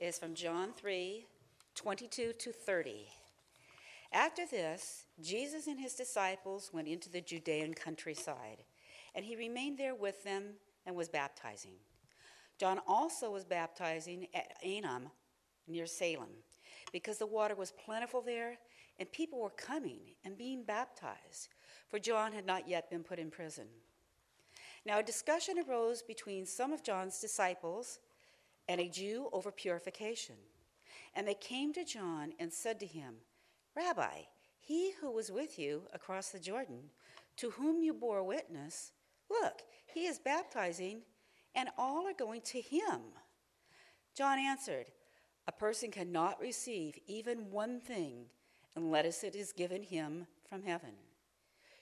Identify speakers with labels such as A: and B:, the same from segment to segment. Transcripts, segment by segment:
A: is from John 3 22 to 30. After this, Jesus and his disciples went into the Judean countryside, and he remained there with them and was baptizing. John also was baptizing at Aenon near Salem, because the water was plentiful there, and people were coming and being baptized, for John had not yet been put in prison. Now, a discussion arose between some of John's disciples and a Jew over purification. And they came to John and said to him, Rabbi, he who was with you across the Jordan, to whom you bore witness, look, he is baptizing, and all are going to him. John answered, A person cannot receive even one thing unless it is given him from heaven.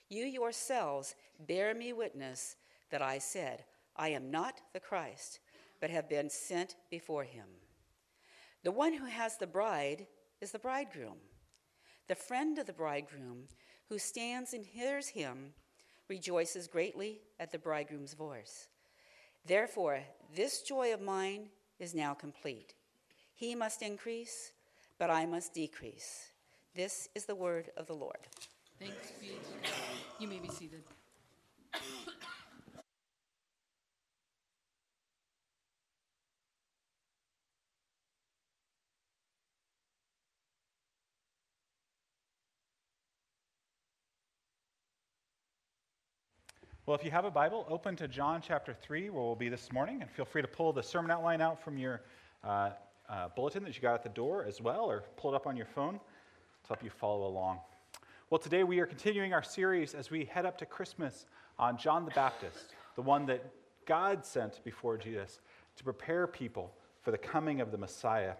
A: You yourselves bear me witness that I said, I am not the Christ, but have been sent before him. The one who has the bride is the bridegroom. The friend of the bridegroom who stands and hears him rejoices greatly at the bridegroom's voice. Therefore, this joy of mine is now complete. He must increase, but I must decrease. This is the word of the Lord.
B: Thanks be to God. You may be seated.
C: Well, if you have a Bible, open to John chapter 3, where we'll be this morning, and feel free to pull the sermon outline out from your uh, uh, bulletin that you got at the door as well, or pull it up on your phone to help you follow along. Well, today we are continuing our series as we head up to Christmas on John the Baptist, the one that God sent before Jesus to prepare people for the coming of the Messiah.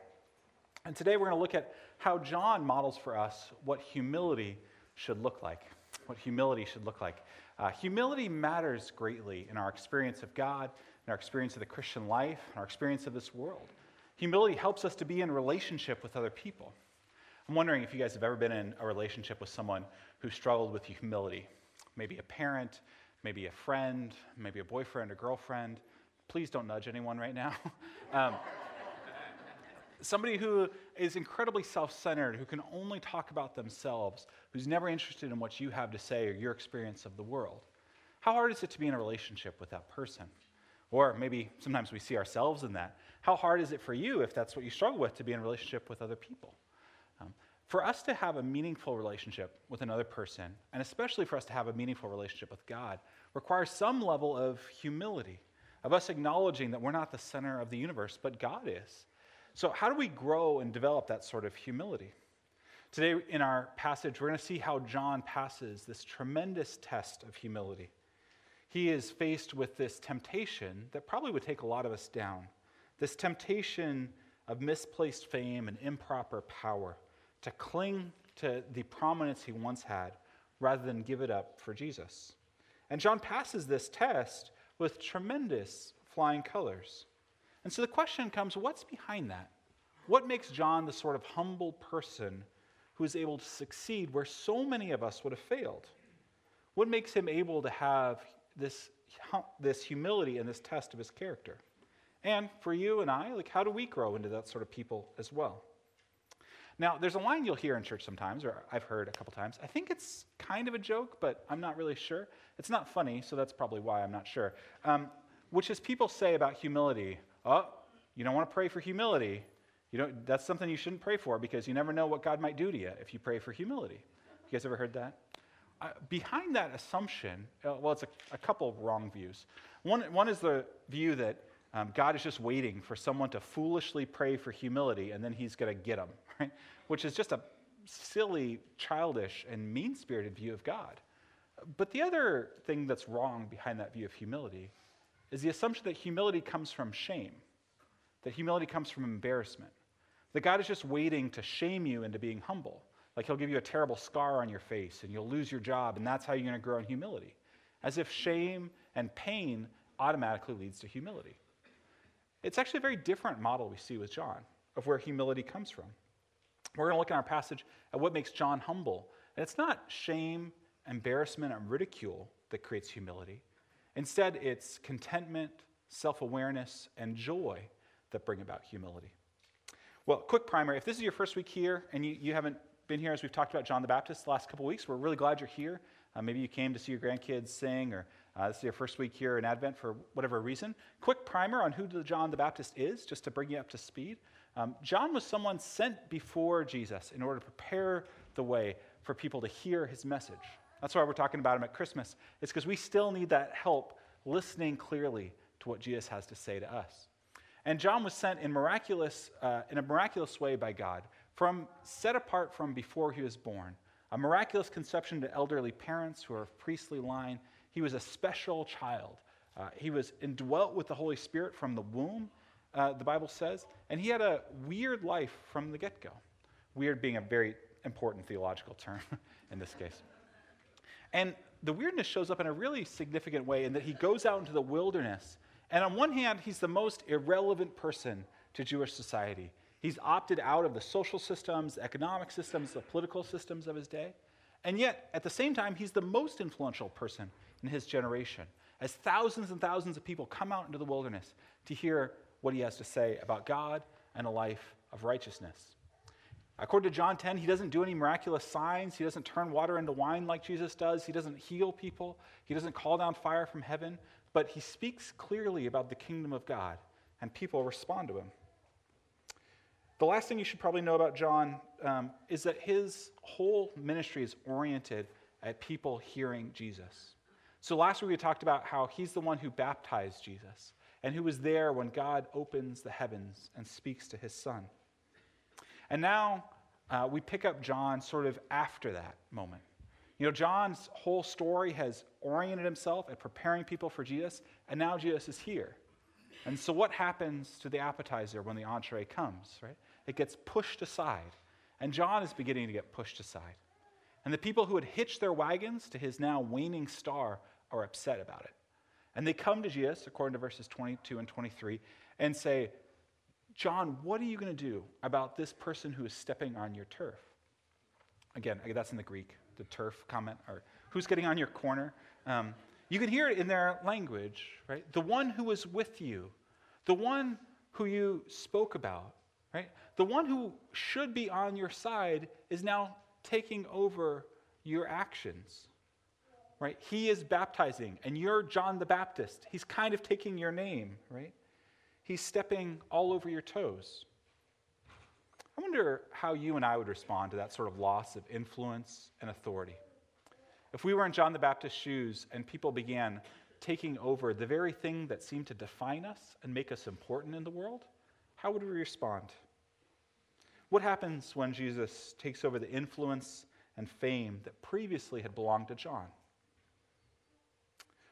C: And today we're going to look at how John models for us what humility should look like. What humility should look like. Uh, humility matters greatly in our experience of God, in our experience of the Christian life, in our experience of this world. Humility helps us to be in relationship with other people. I'm wondering if you guys have ever been in a relationship with someone who struggled with humility. Maybe a parent, maybe a friend, maybe a boyfriend or girlfriend. Please don't nudge anyone right now. um, somebody who is incredibly self centered, who can only talk about themselves, who's never interested in what you have to say or your experience of the world. How hard is it to be in a relationship with that person? Or maybe sometimes we see ourselves in that. How hard is it for you, if that's what you struggle with, to be in a relationship with other people? Um, for us to have a meaningful relationship with another person, and especially for us to have a meaningful relationship with God, requires some level of humility, of us acknowledging that we're not the center of the universe, but God is. So, how do we grow and develop that sort of humility? Today, in our passage, we're going to see how John passes this tremendous test of humility. He is faced with this temptation that probably would take a lot of us down this temptation of misplaced fame and improper power to cling to the prominence he once had rather than give it up for Jesus. And John passes this test with tremendous flying colors. And so the question comes what's behind that? What makes John the sort of humble person who is able to succeed where so many of us would have failed? What makes him able to have this, this humility and this test of his character? And for you and I, like how do we grow into that sort of people as well? Now, there's a line you'll hear in church sometimes, or I've heard a couple times. I think it's kind of a joke, but I'm not really sure. It's not funny, so that's probably why I'm not sure. Um, which is people say about humility, oh, you don't want to pray for humility. You don't, that's something you shouldn't pray for because you never know what God might do to you if you pray for humility. You guys ever heard that? Uh, behind that assumption, uh, well, it's a, a, couple of wrong views. One, one is the view that um, God is just waiting for someone to foolishly pray for humility and then he's going to get them, right? Which is just a silly, childish, and mean spirited view of God. But the other thing that's wrong behind that view of humility is the assumption that humility comes from shame, that humility comes from embarrassment, that God is just waiting to shame you into being humble. Like he'll give you a terrible scar on your face and you'll lose your job, and that's how you're going to grow in humility. As if shame and pain automatically leads to humility. It's actually a very different model we see with John of where humility comes from. We're going to look in our passage at what makes John humble. And it's not shame, embarrassment, and ridicule that creates humility. Instead, it's contentment, self awareness, and joy that bring about humility. Well, quick primer. If this is your first week here and you, you haven't been here as we've talked about John the Baptist the last couple weeks, we're really glad you're here. Uh, maybe you came to see your grandkids sing, or uh, this is your first week here in Advent for whatever reason. Quick primer on who John the Baptist is, just to bring you up to speed. Um, John was someone sent before Jesus in order to prepare the way for people to hear his message. That's why we're talking about him at Christmas. It's because we still need that help listening clearly to what Jesus has to say to us. And John was sent in, miraculous, uh, in a miraculous way by God, from set apart from before he was born. A miraculous conception to elderly parents who are of priestly line. He was a special child. Uh, he was indwelt with the Holy Spirit from the womb, uh, the Bible says, and he had a weird life from the get go. Weird being a very important theological term in this case. And the weirdness shows up in a really significant way in that he goes out into the wilderness. And on one hand, he's the most irrelevant person to Jewish society. He's opted out of the social systems, economic systems, the political systems of his day. And yet, at the same time, he's the most influential person in his generation, as thousands and thousands of people come out into the wilderness to hear what he has to say about God and a life of righteousness. According to John 10, he doesn't do any miraculous signs. He doesn't turn water into wine like Jesus does. He doesn't heal people. He doesn't call down fire from heaven. But he speaks clearly about the kingdom of God, and people respond to him. The last thing you should probably know about John um, is that his whole ministry is oriented at people hearing Jesus. So last week we talked about how he's the one who baptized Jesus and who was there when God opens the heavens and speaks to his son. And now uh, we pick up John sort of after that moment. You know, John's whole story has oriented himself at preparing people for Jesus, and now Jesus is here. And so, what happens to the appetizer when the entree comes, right? It gets pushed aside. And John is beginning to get pushed aside. And the people who had hitched their wagons to his now waning star are upset about it. And they come to Jesus, according to verses 22 and 23, and say, John, what are you going to do about this person who is stepping on your turf? Again, that's in the Greek, the turf comment, or who's getting on your corner. Um, you can hear it in their language, right? The one who was with you, the one who you spoke about, right? The one who should be on your side is now taking over your actions, right? He is baptizing, and you're John the Baptist. He's kind of taking your name, right? He's stepping all over your toes. I wonder how you and I would respond to that sort of loss of influence and authority. If we were in John the Baptist's shoes and people began taking over the very thing that seemed to define us and make us important in the world, how would we respond? What happens when Jesus takes over the influence and fame that previously had belonged to John?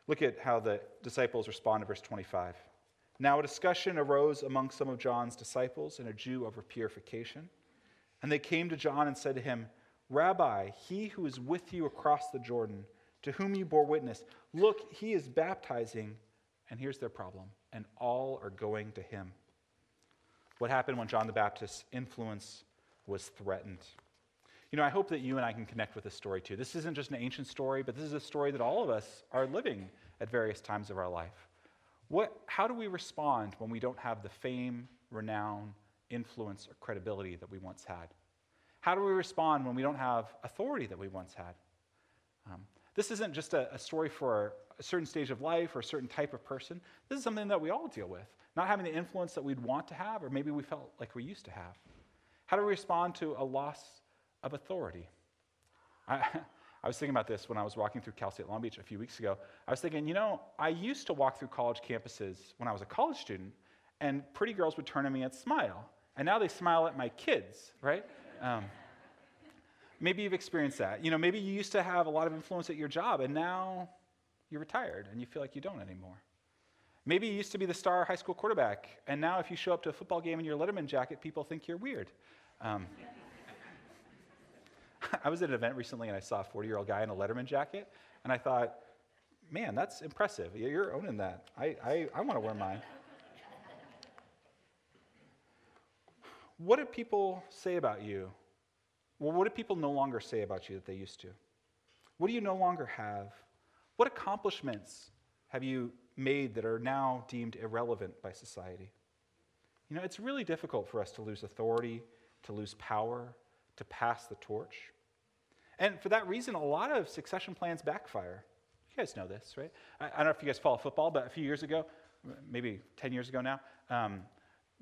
C: Look at how the disciples respond to verse 25. Now a discussion arose among some of John's disciples and a Jew over purification. And they came to John and said to him, Rabbi, he who is with you across the Jordan, to whom you bore witness, look, he is baptizing. And here's their problem, and all are going to him. What happened when John the Baptist's influence was threatened? You know, I hope that you and I can connect with this story too. This isn't just an ancient story, but this is a story that all of us are living at various times of our life. What, how do we respond when we don't have the fame, renown, influence, or credibility that we once had? How do we respond when we don't have authority that we once had? Um, this isn't just a, a, story for a certain stage of life or a certain type of person. This is something that we all deal with. Not having the influence that we'd want to have, or maybe we felt like we used to have. How do we respond to a loss of authority? I, I was thinking about this when I was walking through Cal State Long Beach a few weeks ago. I was thinking, you know, I used to walk through college campuses when I was a college student, and pretty girls would turn to me and smile. And now they smile at my kids, right? Um, maybe you've experienced that. You know, maybe you used to have a lot of influence at your job, and now you're retired and you feel like you don't anymore. Maybe you used to be the star high school quarterback, and now if you show up to a football game in your Letterman jacket, people think you're weird. Um, I was at an event recently and I saw a 40 year old guy in a Letterman jacket, and I thought, man, that's impressive. You're owning that. I, I, I want to wear mine. what do people say about you? Well, what do people no longer say about you that they used to? What do you no longer have? What accomplishments have you made that are now deemed irrelevant by society? You know, it's really difficult for us to lose authority, to lose power, to pass the torch. And for that reason, a lot of succession plans backfire. You guys know this, right? I, I don't know if you guys follow football, but a few years ago, maybe 10 years ago now, um,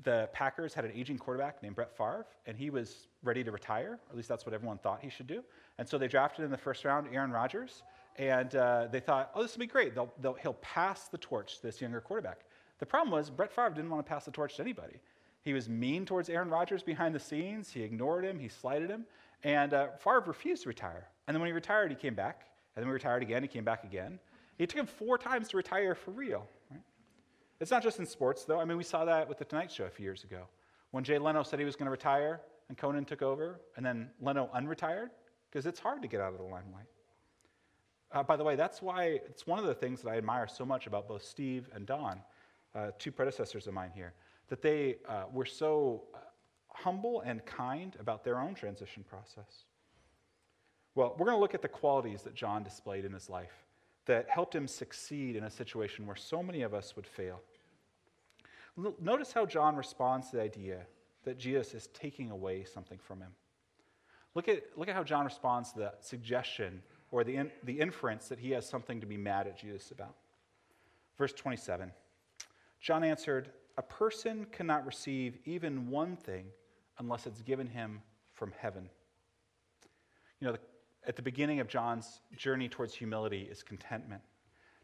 C: the Packers had an aging quarterback named Brett Favre, and he was ready to retire. At least that's what everyone thought he should do. And so they drafted in the first round Aaron Rodgers, and uh, they thought, oh, this will be great. They'll, they'll, he'll pass the torch to this younger quarterback. The problem was Brett Favre didn't want to pass the torch to anybody. He was mean towards Aaron Rodgers behind the scenes. He ignored him. He slighted him. And uh, Favre refused to retire. And then when he retired, he came back. And then he retired again, he came back again. It took him four times to retire for real. Right? It's not just in sports, though. I mean, we saw that with The Tonight Show a few years ago. When Jay Leno said he was going to retire and Conan took over, and then Leno unretired, because it's hard to get out of the limelight. Uh, by the way, that's why it's one of the things that I admire so much about both Steve and Don, uh, two predecessors of mine here, that they uh, were so uh, humble and kind about their own transition process. Well, we're going to look at the qualities that John displayed in his life that helped him succeed in a situation where so many of us would fail. Notice how John responds to the idea that Jesus is taking away something from him. Look at, look at how John responds to the suggestion or the, in, the inference that he has something to be mad at Jesus about. Verse 27 John answered, A person cannot receive even one thing unless it's given him from heaven. You know, the, at the beginning of John's journey towards humility is contentment.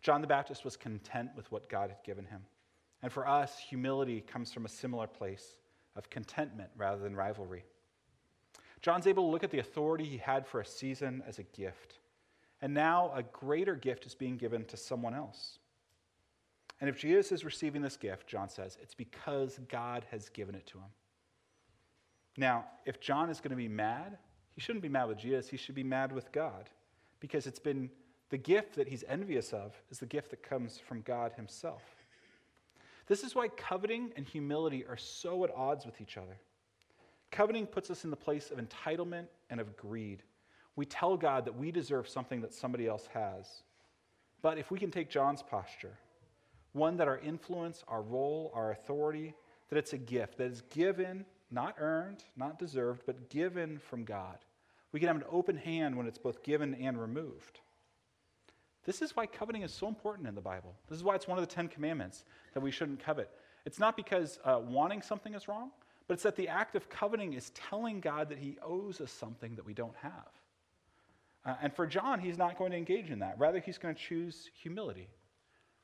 C: John the Baptist was content with what God had given him. And for us, humility comes from a similar place of contentment rather than rivalry. John's able to look at the authority he had for a season as a gift. And now a greater gift is being given to someone else. And if Jesus is receiving this gift, John says, it's because God has given it to him. Now, if John is going to be mad, he shouldn't be mad with Jesus, he should be mad with God because it's been the gift that he's envious of is the gift that comes from God himself. This is why coveting and humility are so at odds with each other. Coveting puts us in the place of entitlement and of greed. We tell God that we deserve something that somebody else has. But if we can take John's posture, one that our influence, our role, our authority, that it's a gift that is given, not earned, not deserved, but given from God. We can have an open hand when it's both given and removed. This is why coveting is so important in the Bible. This is why it's one of the Ten Commandments that we shouldn't covet. It's not because uh, wanting something is wrong, but it's that the act of coveting is telling God that He owes us something that we don't have. Uh, and for John, he's not going to engage in that. Rather, he's going to choose humility.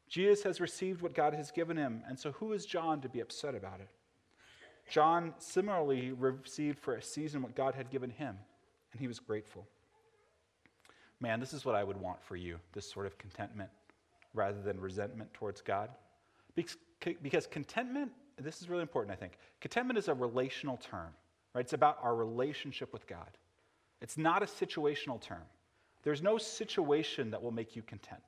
C: Jesus has received what God has given him, and so who is John to be upset about it? John similarly received for a season what God had given him, and he was grateful. Man, this is what I would want for you this sort of contentment rather than resentment towards God. Because contentment, this is really important, I think. Contentment is a relational term, right? It's about our relationship with God. It's not a situational term. There's no situation that will make you content.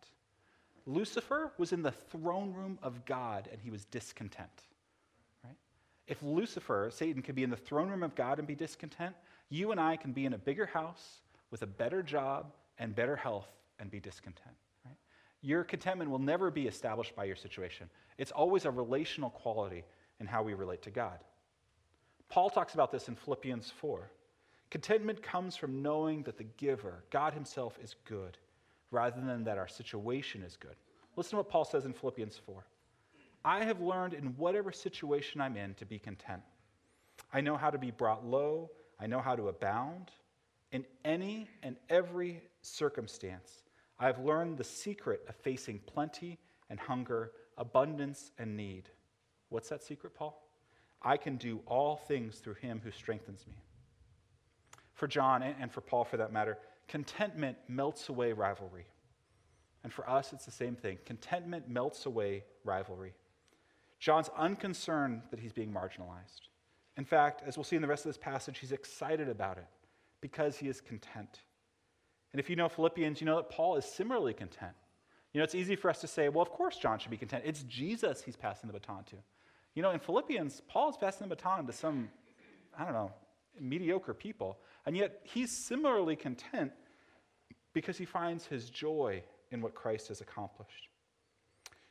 C: Lucifer was in the throne room of God and he was discontent. If Lucifer, Satan, could be in the throne room of God and be discontent, you and I can be in a bigger house with a better job and better health and be discontent. Right? Your contentment will never be established by your situation. It's always a relational quality in how we relate to God. Paul talks about this in Philippians 4. Contentment comes from knowing that the giver, God Himself, is good, rather than that our situation is good. Listen to what Paul says in Philippians 4. I have learned in whatever situation I'm in to be content. I know how to be brought low, I know how to abound. In any and every circumstance, I've learned the secret of facing plenty and hunger, abundance and need. What's that secret, Paul? I can do all things through him who strengthens me. For John, and for Paul for that matter, contentment melts away rivalry. And for us, it's the same thing. Contentment melts away rivalry. John's unconcerned that he's being marginalized. In fact, as we'll see in the rest of this passage, he's excited about it because he is content. And if you know Philippians, you know that Paul is similarly content. You know, it's easy for us to say, well, of course John should be content. It's Jesus he's passing the baton to. You know, in Philippians, Paul is passing the baton to some, I don't know, mediocre people. And yet he's similarly content because he finds his joy in what Christ has accomplished.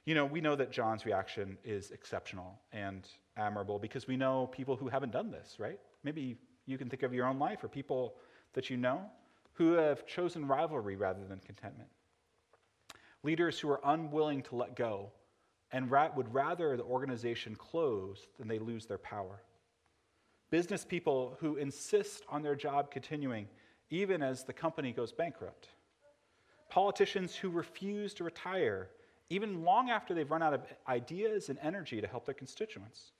C: You know, we know that John's reaction is exceptional and admirable because we know people who haven't done this, right? Maybe you can think of your own life or people that you know who have chosen rivalry rather than contentment. Leaders who are unwilling to let go and would rather the organization close than they lose their power. Business people who insist on their job continuing even as the company goes bankrupt. Politicians who refuse to retire even long after they've run out of ideas and energy to help their constituents.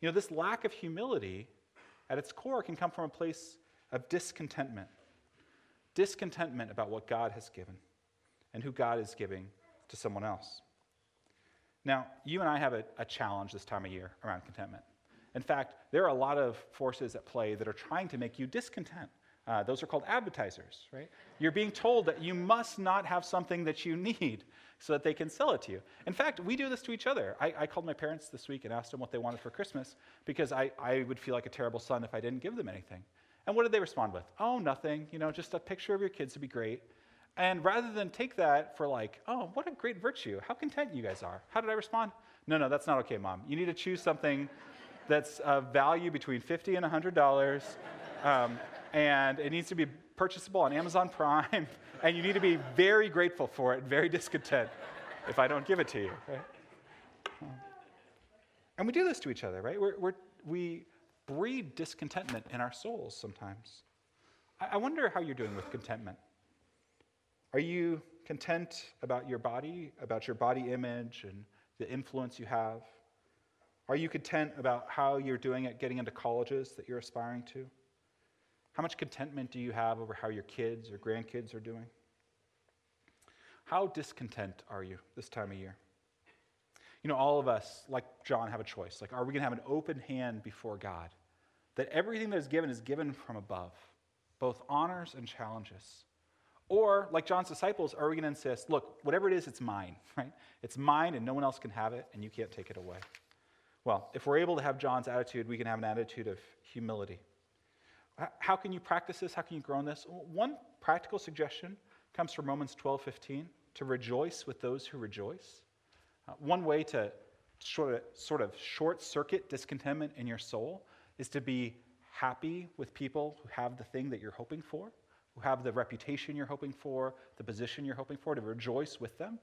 C: You know, this lack of humility at its core can come from a place of discontentment. Discontentment about what God has given and who God is giving to someone else. Now, you and I have a, a, challenge this time of year around contentment. In fact, there are a lot of forces at play that are trying to make you discontent. Uh, those are called advertisers, right? You're being told that you must not have something that you need so that they can sell it to you. In fact, we do this to each other. I, I called my parents this week and asked them what they wanted for Christmas because I, I would feel like a terrible son if I didn't give them anything. And what did they respond with? Oh, nothing. You know, just a picture of your kids would be great. And rather than take that for like, oh, what a great virtue, how content you guys are, how did I respond? No, no, that's not okay, mom. You need to choose something that's of value between 50 and $100, um, and it needs to be purchasable on Amazon Prime, and you need to be very grateful for it, very discontent if I don't give it to you, right? And we do this to each other, right? We're, we're, we breed discontentment in our souls sometimes. I, I wonder how you're doing with contentment. Are you content about your body, about your body image and the influence you have? Are you content about how you're doing at getting into colleges that you're aspiring to? How much contentment do you have over how your kids or grandkids are doing? How discontent are you this time of year? You know, all of us, like John, have a choice. Like, are we going to have an open hand before God? That everything that is given is given from above, both honors and challenges. Or, like John's disciples, are we going to insist, look, whatever it is, it's mine, right? It's mine and no one else can have it and you can't take it away. Well, if we're able to have John's attitude, we can have an attitude of humility. How can you practice this? How can you grow in this? One practical suggestion comes from Romans 12 15 to rejoice with those who rejoice. Uh, one way to sort of, sort of short circuit discontentment in your soul is to be happy with people who have the thing that you're hoping for, who have the reputation you're hoping for, the position you're hoping for, to rejoice with them.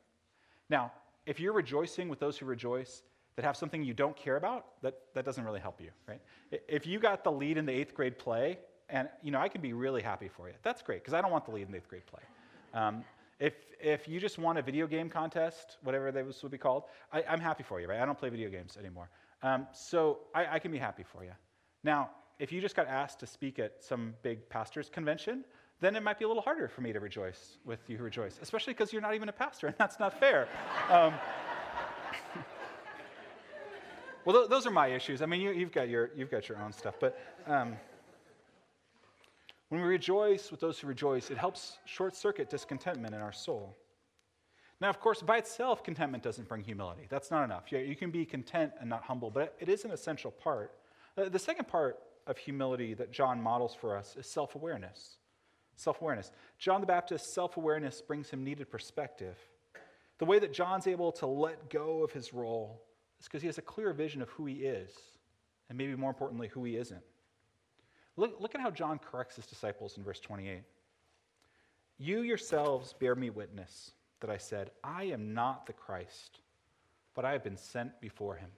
C: Now, if you're rejoicing with those who rejoice, that have something you don't care about, that, that doesn't really help you, right? If you got the lead in the eighth grade play, and you know, I can be really happy for you. That's great, because I don't want the lead in the eighth grade play. Um, if, if you just want a video game contest, whatever this would be called, I, am happy for you, right? I don't play video games anymore. Um, so I, I can be happy for you. Now, if you just got asked to speak at some big pastors' convention, then it might be a little harder for me to rejoice with you who rejoice, especially because you're not even a pastor, and that's not fair. Um, well, th- those are my issues. I mean, you, have got your, you've got your own stuff. But um, when we rejoice with those who rejoice, it helps short circuit discontentment in our soul. Now, of course, by itself, contentment doesn't bring humility. That's not enough. Yeah, You can be content and not humble, but it is an essential part. Uh, the second part of humility that John models for us is self awareness. Self awareness. John the Baptist's self awareness brings him needed perspective. The way that John's able to let go of his role it's because he has a clear vision of who he is, and maybe more importantly, who he isn't. Look, look at how John corrects his disciples in verse 28. You yourselves bear me witness that I said, I am not the Christ, but I have been sent before him.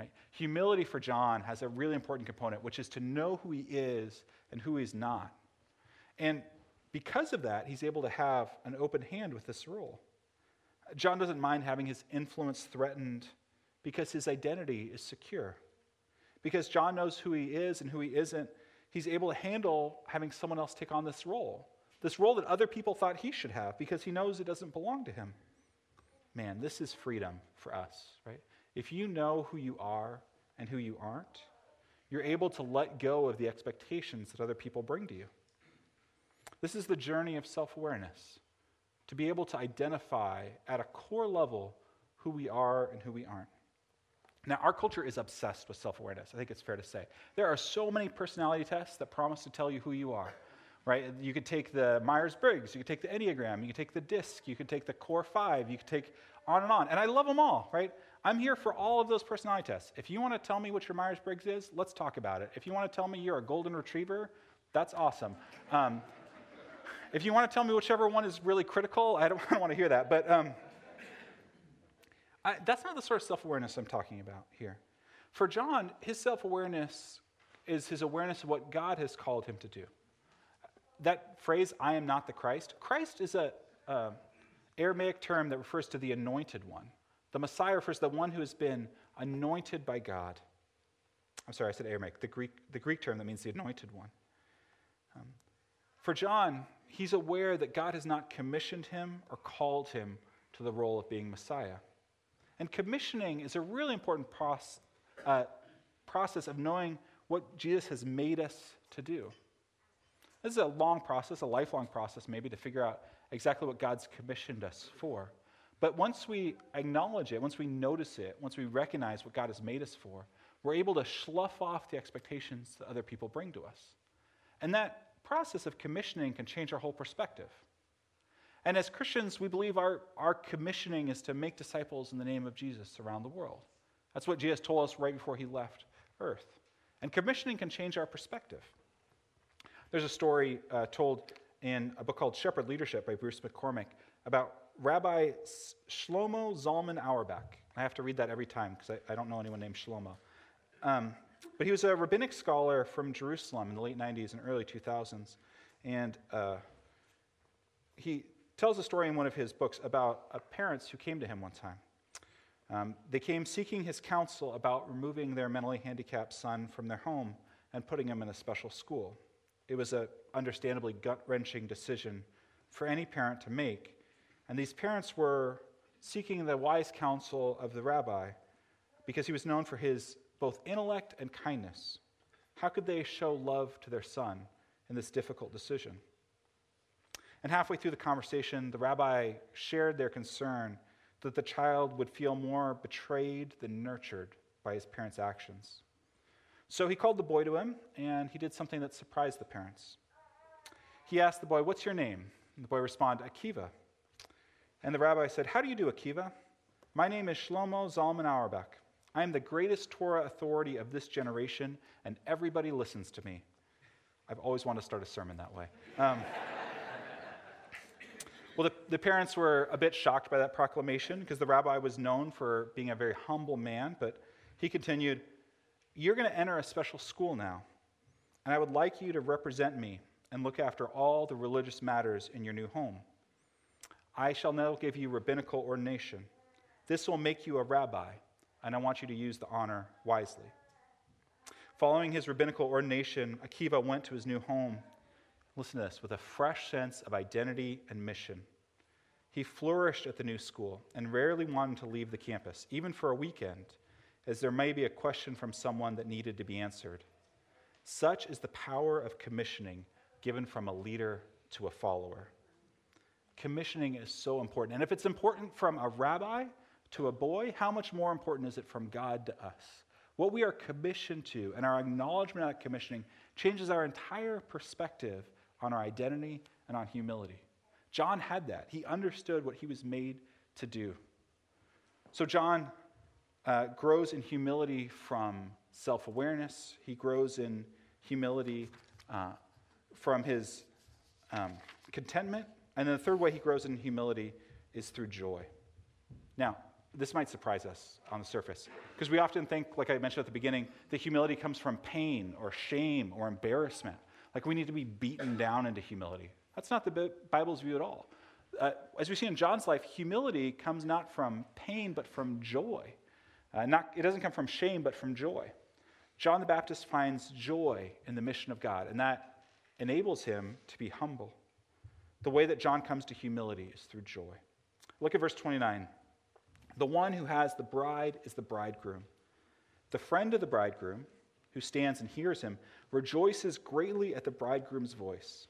C: Right? Humility for John has a really important component, which is to know who he is and who he's not. And because of that, he's able to have an open hand with this role. John doesn't mind having his influence threatened because his identity is secure. Because John knows who he is and who he isn't, he's able to handle having someone else take on this role. This role that other people thought he should have because he knows it doesn't belong to him. Man, this is freedom for us, right? If you know who you are and who you aren't, you're able to let go of the expectations that other people bring to you. This is the journey of self awareness to be able to identify at a core level who we are and who we aren't. Now, our culture is obsessed with self awareness. I think it's fair to say. There are so many personality tests that promise to tell you who you are, right? You could take the Myers Briggs, you could take the Enneagram, you could take the DISC, you could take the Core 5, you could take on and on. And I love them all, right? I'm here for all of those personality tests. If you want to tell me what your Myers Briggs is, let's talk about it. If you want to tell me you're a golden retriever, that's awesome. Um, if you want to tell me whichever one is really critical, I don't, I don't want to hear that. But um, I, that's not the sort of self awareness I'm talking about here. For John, his self awareness is his awareness of what God has called him to do. That phrase, I am not the Christ, Christ is a, Aramaic term that refers to the anointed one. The Messiah refers to the one who has been anointed by God. I'm sorry, I said Aramaic, the Greek, the Greek term that means the anointed one. Um, for John, he's aware that God has not commissioned him or called him to the role of being Messiah. And commissioning is a really important process, uh, process of knowing what Jesus has made us to do. This is a long process, a lifelong process, maybe, to figure out exactly what God's commissioned us for. But once we acknowledge it, once we notice it, once we recognize what God has made us for, we're able to slough off the expectations that other people bring to us. And that process of commissioning can change our whole perspective. And as Christians, we believe our, our commissioning is to make disciples in the name of Jesus around the world. That's what Jesus told us right before he left earth. And commissioning can change our perspective. There's a story uh, told in a book called Shepherd Leadership by Bruce McCormick about Rabbi Shlomo Zalman Auerbach. I have to read that every time because I, I, don't know anyone named Shlomo. Um, but he was a rabbinic scholar from Jerusalem in the late 90s and early 2000s. And uh, he tells a story in one of his books about uh, parents who came to him one time. Um, they came seeking his counsel about removing their mentally handicapped son from their home and putting him in a special school. It was an understandably gut wrenching decision for any parent to make. And these parents were seeking the wise counsel of the rabbi because he was known for his both intellect and kindness. How could they show love to their son in this difficult decision? And halfway through the conversation, the rabbi shared their concern that the child would feel more betrayed than nurtured by his parents' actions. So he called the boy to him, and he did something that surprised the parents. He asked the boy, What's your name? And the boy responded, Akiva. And the rabbi said, How do you do, Akiva? My name is Shlomo Zalman Auerbach. I am the greatest Torah authority of this generation, and everybody listens to me. I've always wanted to start a sermon that way. Um, well, the, the, parents were a bit shocked by that proclamation because the rabbi was known for being a very humble man, but he continued, You're going to enter a special school now, and I would like you to represent me and look after all the religious matters in your new home. I shall now give you rabbinical ordination. This will make you a rabbi and I want you to use the honor wisely. Following his rabbinical ordination, Akiva went to his new home, listen to this, with a fresh sense of identity and mission. He flourished at the new school and rarely wanted to leave the campus, even for a weekend, as there may be a question from someone that needed to be answered. Such is the power of commissioning given from a leader to a follower. Commissioning is so important. And if it's important from a rabbi, to a boy, how much more important is it from God to us? What we are commissioned to and our acknowledgement of commissioning changes our entire perspective on our identity and on humility. John had that. He understood what he was made to do. So, John uh, grows in humility from self awareness, he grows in humility uh, from his um, contentment. And then the third way he grows in humility is through joy. Now, this might surprise us on the surface because we often think, like I mentioned at the beginning, that humility comes from pain or shame or embarrassment. Like we need to be beaten down into humility. That's not the Bible's view at all. Uh, as we see in John's life, humility comes not from pain but from joy. Uh, not, it doesn't come from shame but from joy. John the Baptist finds joy in the mission of God, and that enables him to be humble. The way that John comes to humility is through joy. Look at verse 29. The one who has the bride is the bridegroom. The friend of the bridegroom, who stands and hears him, rejoices greatly at the bridegroom's voice.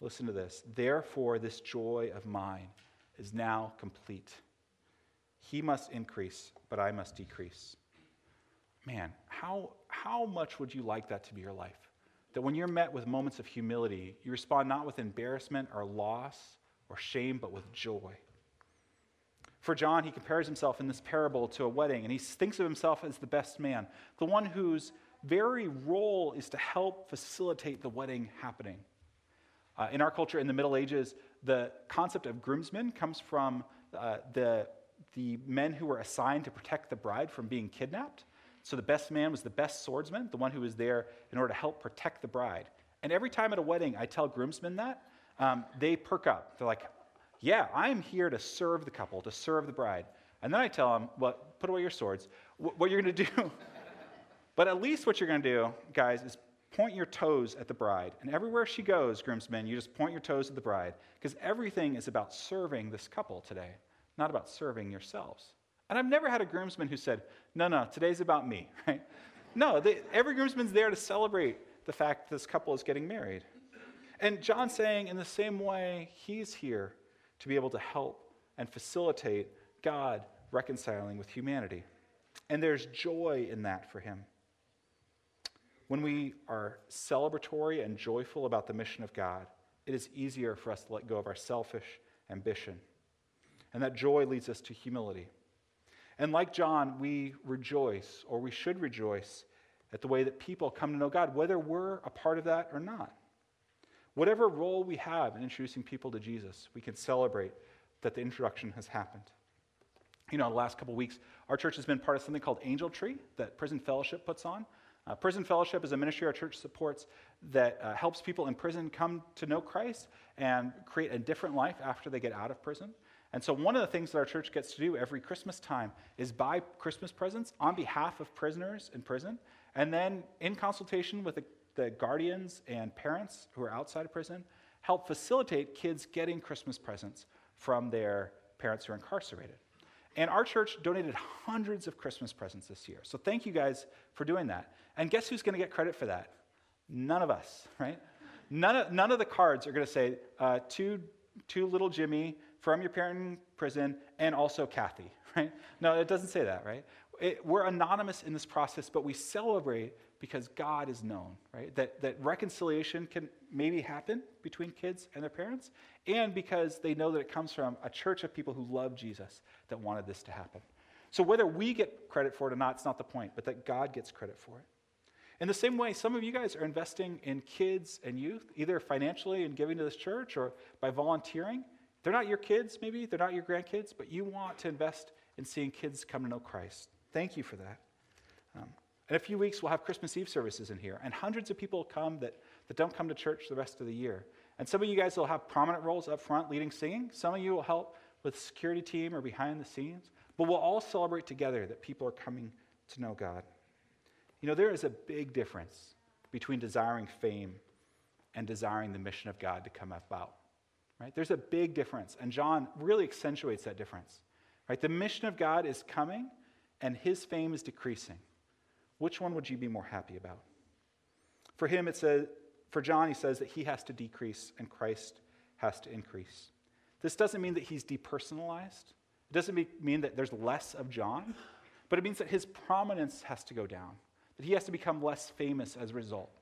C: Listen to this. Therefore, this joy of mine is now complete. He must increase, but I must decrease. Man, how, how much would you like that to be your life? That when you're met with moments of humility, you respond not with embarrassment or loss or shame, but with joy. For John, he compares himself in this parable to a wedding, and he thinks of himself as the best man, the one whose very role is to help facilitate the wedding happening. Uh, in our culture, in the Middle Ages, the concept of groomsmen comes from uh, the, the men who were assigned to protect the bride from being kidnapped. So the best man was the best swordsman, the one who was there in order to help protect the bride. And every time at a wedding I tell groomsmen that, um, they perk up. They're like, yeah, I'm here to serve the couple, to serve the bride. And then I tell them, well, put away your swords. what you're going to do, but at least what you're going to do, guys, is point your toes at the bride. And everywhere she goes, groomsmen, you just point your toes at the bride. Because everything is about serving this couple today, not about serving yourselves. And I've never had a groomsman who said, no, no, today's about me, right? No, they, every groomsman's there to celebrate the fact this couple is getting married. And John's saying, in the same way, he's here to be able to help and facilitate God reconciling with humanity. And there's joy in that for him. When we are celebratory and joyful about the mission of God, it is easier for us to let go of our selfish ambition. And that joy leads us to humility. And like John, we rejoice, or we should rejoice, at the way that people come to know God, whether we're a part of that or not. Whatever role we have in introducing people to Jesus, we can celebrate that the introduction has happened. You know, the last couple weeks, our church has been part of something called Angel Tree that Prison Fellowship puts on. Uh, prison Fellowship is a ministry our church supports that uh, helps people in prison come to know Christ and create a different life after they get out of prison. And so, one of the things that our church gets to do every Christmas time is buy Christmas presents on behalf of prisoners in prison. And then, in consultation with the, the guardians and parents who are outside of prison, help facilitate kids getting Christmas presents from their parents who are incarcerated. And our church donated hundreds of Christmas presents this year. So thank you guys for doing that. And guess who's going to get credit for that? None of us, right? None of, none of the cards are going to say, uh, to, to little Jimmy from your parent in prison and also Kathy, right? No, it doesn't say that, right? It, we're anonymous in this process, but we celebrate because God is known, right? That, that reconciliation can maybe happen between kids and their parents, and because they know that it comes from a church of people who love Jesus that wanted this to happen. So whether we get credit for it or not, it's not the point, but that God gets credit for it. In the same way, some of you guys are investing in kids and youth, either financially and giving to this church or by volunteering. They're not your kids, maybe, they're not your grandkids, but you want to invest in seeing kids come to know Christ. Thank you for that. Um, in a few weeks, we'll have Christmas Eve services in here, and hundreds of people come that, that don't come to church the rest of the year. And some of you guys will have prominent roles up front leading singing. Some of you will help with security team or behind the scenes. But we'll all celebrate together that people are coming to know God. You know, there is a big difference between desiring fame and desiring the mission of God to come about. Right? There's a big difference, and John really accentuates that difference. Right? The mission of God is coming, and his fame is decreasing. Which one would you be more happy about? For him, it says, for John, he says that he has to decrease and Christ has to increase. This doesn't mean that he's depersonalized. It doesn't mean that there's less of John, but it means that his prominence has to go down, that he has to become less famous as a result.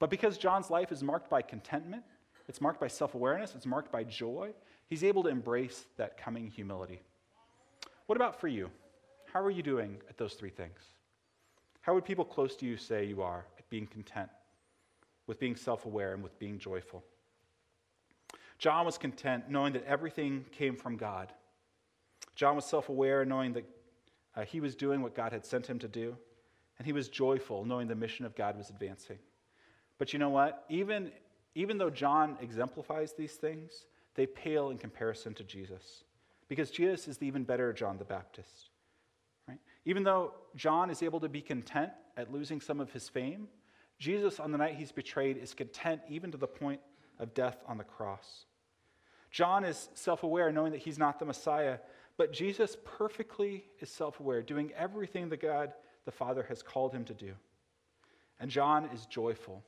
C: But because John's life is marked by contentment, it's marked by self awareness, it's marked by joy, he's able to embrace that coming humility. What about for you? How are you doing at those three things? How would people close to you say you are at being content, with being self aware, and with being joyful? John was content knowing that everything came from God. John was self aware, knowing that uh, he was doing what God had sent him to do. And he was joyful, knowing the mission of God was advancing. But you know what? Even, even though John exemplifies these things, they pale in comparison to Jesus. Because Jesus is the even better John the Baptist. Even though John is able to be content at losing some of his fame, Jesus, on the night he's betrayed, is content even to the point of death on the cross. John is self aware, knowing that he's not the Messiah, but Jesus perfectly is self aware, doing everything that God the Father has called him to do. And John is joyful.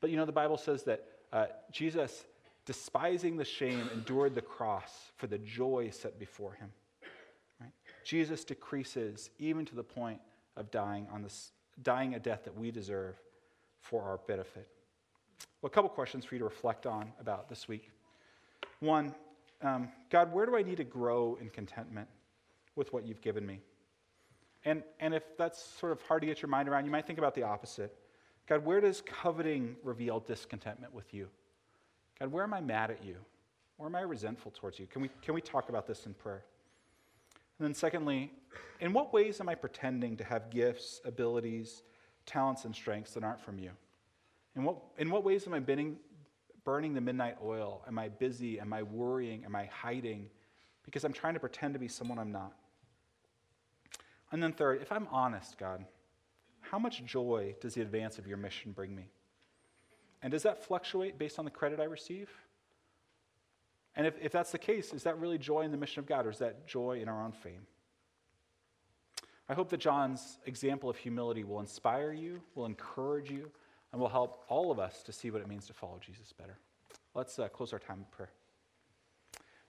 C: But you know, the Bible says that uh, Jesus, despising the shame, endured the cross for the joy set before him. Jesus decreases even to the point of dying, on this, dying a death that we deserve for our benefit. Well, a couple questions for you to reflect on about this week. One, um, God, where do I need to grow in contentment? with what you've given me. And, and if that's sort of hard to get your mind around, you might think about the opposite. God, where does coveting reveal discontentment with you? God, where am I mad at you? Where am I resentful towards you? Can we, can we talk about this in prayer? And then, secondly, in what ways am I pretending to have gifts, abilities, talents, and strengths that aren't from you? In what, in what ways am I burning, burning the midnight oil? Am I busy? Am I worrying? Am I hiding? Because I'm trying to pretend to be someone I'm not. And then, third, if I'm honest, God, how much joy does the advance of your mission bring me? And does that fluctuate based on the credit I receive? And if, if that's the case, is that really joy in the mission of God, or is that joy in our own fame? I hope that John's example of humility will inspire you, will encourage you, and will help all of us to see what it means to follow Jesus better. Let's uh, close our time in prayer.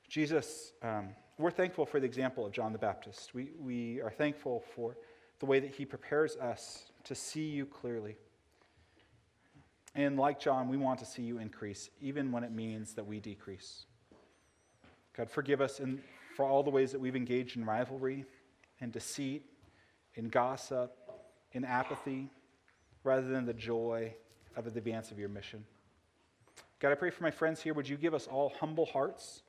C: Jesus, um, we're thankful for the example of John the Baptist. We, we are thankful for the way that he prepares us to see you clearly. And like John, we want to see you increase, even when it means that we decrease. God, forgive us in, for all the ways that we've engaged in rivalry and deceit, in gossip, in apathy, rather than the joy of the advance of your mission. God, I pray for my friends here. Would you give us all humble hearts,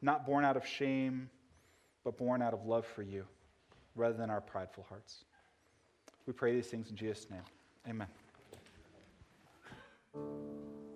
C: not born out of shame, but born out of love for you, rather than our prideful hearts? We pray these things in Jesus' name. Amen.